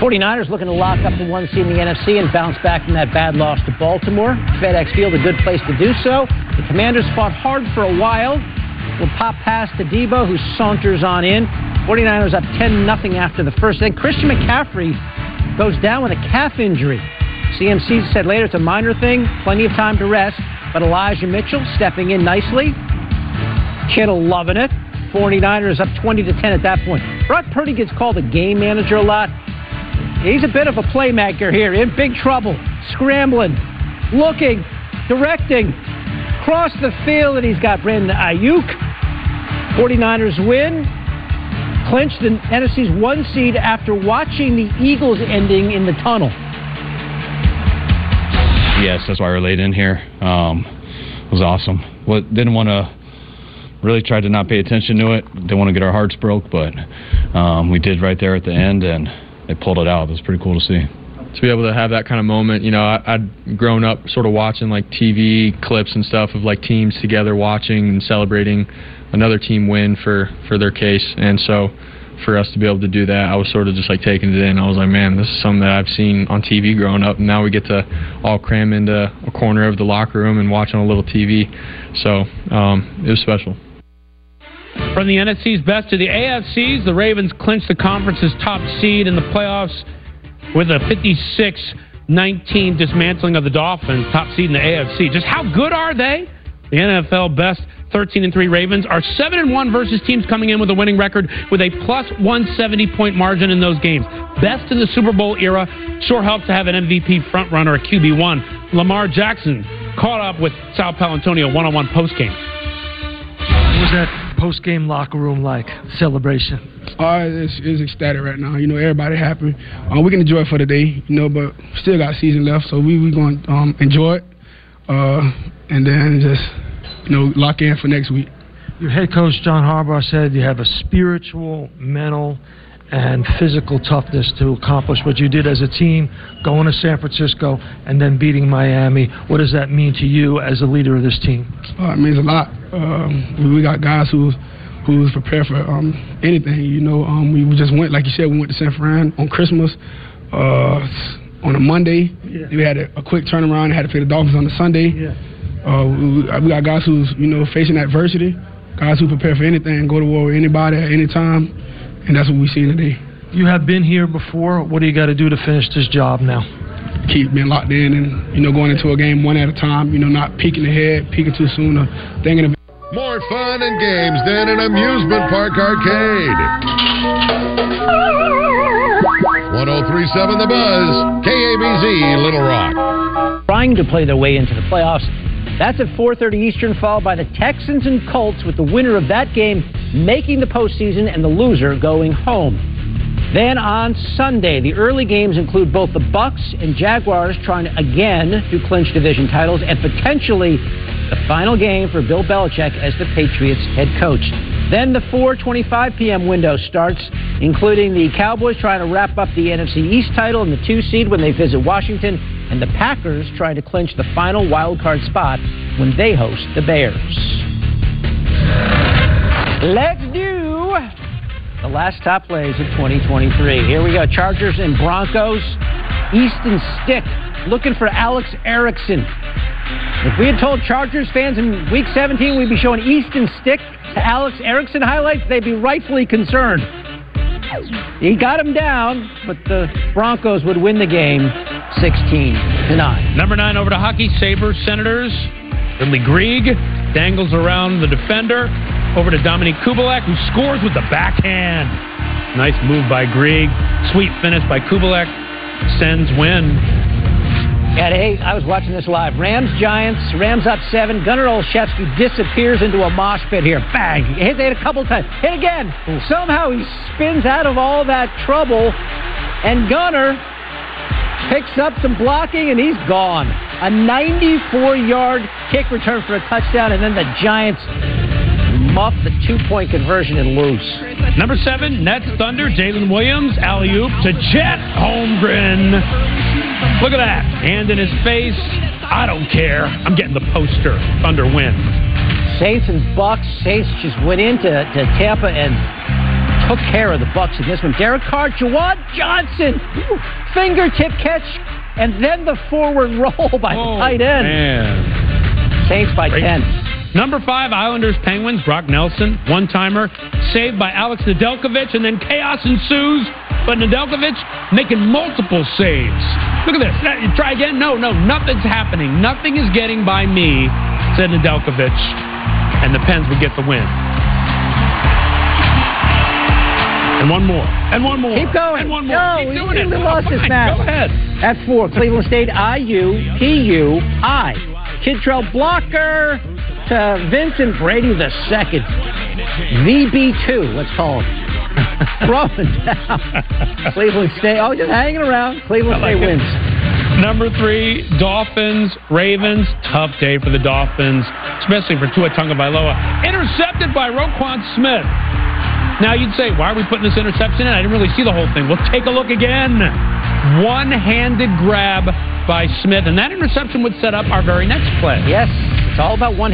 49ers looking to lock up the one seed in the NFC and bounce back from that bad loss to Baltimore. FedEx Field, a good place to do so. The Commanders fought hard for a while. Will pop past to Deebo, who saunters on in. 49ers up 10 0 after the first. Then Christian McCaffrey goes down with a calf injury. CMC said later it's a minor thing, plenty of time to rest. But Elijah Mitchell stepping in nicely. Kittle loving it. 49ers up 20 to 10 at that point. Brock Purdy gets called a game manager a lot. He's a bit of a playmaker here, in big trouble, scrambling, looking, directing, across the field, and he's got Brandon Aiyuk. 49ers win, clinch the NFC's one seed after watching the Eagles ending in the tunnel. Yes, that's why we're late in here. Um, it was awesome. What didn't want to really tried to not pay attention to it. Didn't want to get our hearts broke, but um, we did right there at the end, and they pulled it out. It was pretty cool to see. to be able to have that kind of moment. You know, I, I'd grown up sort of watching like TV clips and stuff of like teams together watching and celebrating another team win for for their case, and so for us to be able to do that, I was sort of just like taking it in. I was like, man, this is something that I've seen on TV growing up, and now we get to all cram into a corner of the locker room and watch on a little TV. So um, it was special. From the NFC's best to the AFC's, the Ravens clinched the conference's top seed in the playoffs with a 56 19 dismantling of the Dolphins, top seed in the AFC. Just how good are they? The NFL best 13 and 3 Ravens are 7 and 1 versus teams coming in with a winning record with a plus 170 point margin in those games. Best in the Super Bowl era. Sure helps to have an MVP frontrunner, a QB1. Lamar Jackson caught up with Sal Paolantonio one on one post game. What was that post game locker room like? Celebration. Uh, it's, it's ecstatic right now. You know, everybody happy. Uh, we can enjoy it for the day, you know, but still got season left, so we we going to um, enjoy it, uh, and then just you know lock in for next week. Your head coach, John Harbaugh, said you have a spiritual, mental, and physical toughness to accomplish what you did as a team, going to San Francisco and then beating Miami. What does that mean to you as a leader of this team? Uh, it means a lot. Um, we got guys who's who's prepared for um, anything. You know, um, we just went like you said. We went to San Fran on Christmas. Uh, on a Monday. We had a, a quick turnaround. Had to play the Dolphins on a Sunday. Uh, we, we got guys who's you know facing adversity, guys who prepare for anything, go to war with anybody at any time, and that's what we see today. You have been here before. What do you got to do to finish this job now? Keep being locked in and you know going into a game one at a time. You know not peeking ahead, peeking too soon, or thinking of More fun and games than an amusement park arcade. 1037 The Buzz, KABZ, Little Rock. trying to play their way into the playoffs. That's at 4:30 Eastern, followed by the Texans and Colts, with the winner of that game making the postseason and the loser going home. Then on Sunday, the early games include both the Bucs and Jaguars trying again to clinch division titles, and potentially the final game for Bill Belichick as the Patriots head coach. Then the 4:25 p.m. window starts, including the Cowboys trying to wrap up the NFC East title and the two seed when they visit Washington, and the Packers trying to clinch the final wild card spot when they host the Bears. Let's do the last top plays of 2023. Here we go. Chargers and Broncos. Easton Stick looking for Alex Erickson. If we had told Chargers fans in week 17 we'd be showing Easton Stick to Alex Erickson highlights, they'd be rightfully concerned. He got him down, but the Broncos would win the game 16 to 9. Number nine over to hockey. Sabres, Senators. Ridly Greig dangles around the defender. Over to Dominik Kubalik, who scores with the backhand. Nice move by Grieg. Sweet finish by Kubalek. Sends win. Yeah, hey, I was watching this live. Rams, Giants, Rams up seven. Gunnar Olszewski disappears into a mosh pit here. Bang! He hit, they hit a couple times. Hit again. Somehow he spins out of all that trouble, and Gunnar picks up some blocking, and he's gone. A 94-yard kick return for a touchdown, and then the Giants muff the two-point conversion and lose. Number seven, Nets Thunder. Jalen Williams, alley oop to Chet Holmgren. Look at that. Hand in his face. I don't care. I'm getting the poster. Thunder win. Saints and Bucs. Saints just went into to Tampa and took care of the Bucs in this one. Derek Carr, Juwan Johnson, fingertip catch, and then the forward roll by the oh, tight end. Man. Saints by Great. 10. Number five, Islanders Penguins. Brock Nelson, one timer, saved by Alex Nedeljkovic, and then chaos ensues. But Nedeljkovic making multiple saves. Look at this. That- you Try again? No, no, nothing's happening. Nothing is getting by me, said Nedeljkovic. And the Pens would get the win. And one more. And one more. Keep going. And one more. No, Keep doing it. lost this match. Go ahead. At four, Cleveland State IU, PU, I. Kidtrell blocker to Vincent Brady the second. VB2, let's call him. Throwing down. Cleveland State. Oh, just hanging around. Cleveland like State it. wins. Number three, Dolphins, Ravens. Tough day for the Dolphins, especially for Tua Tagovailoa. Intercepted by Roquan Smith. Now you'd say, why are we putting this interception in? I didn't really see the whole thing. Well, take a look again. One-handed grab by Smith, and that interception would set up our very next play. Yes, it's all about one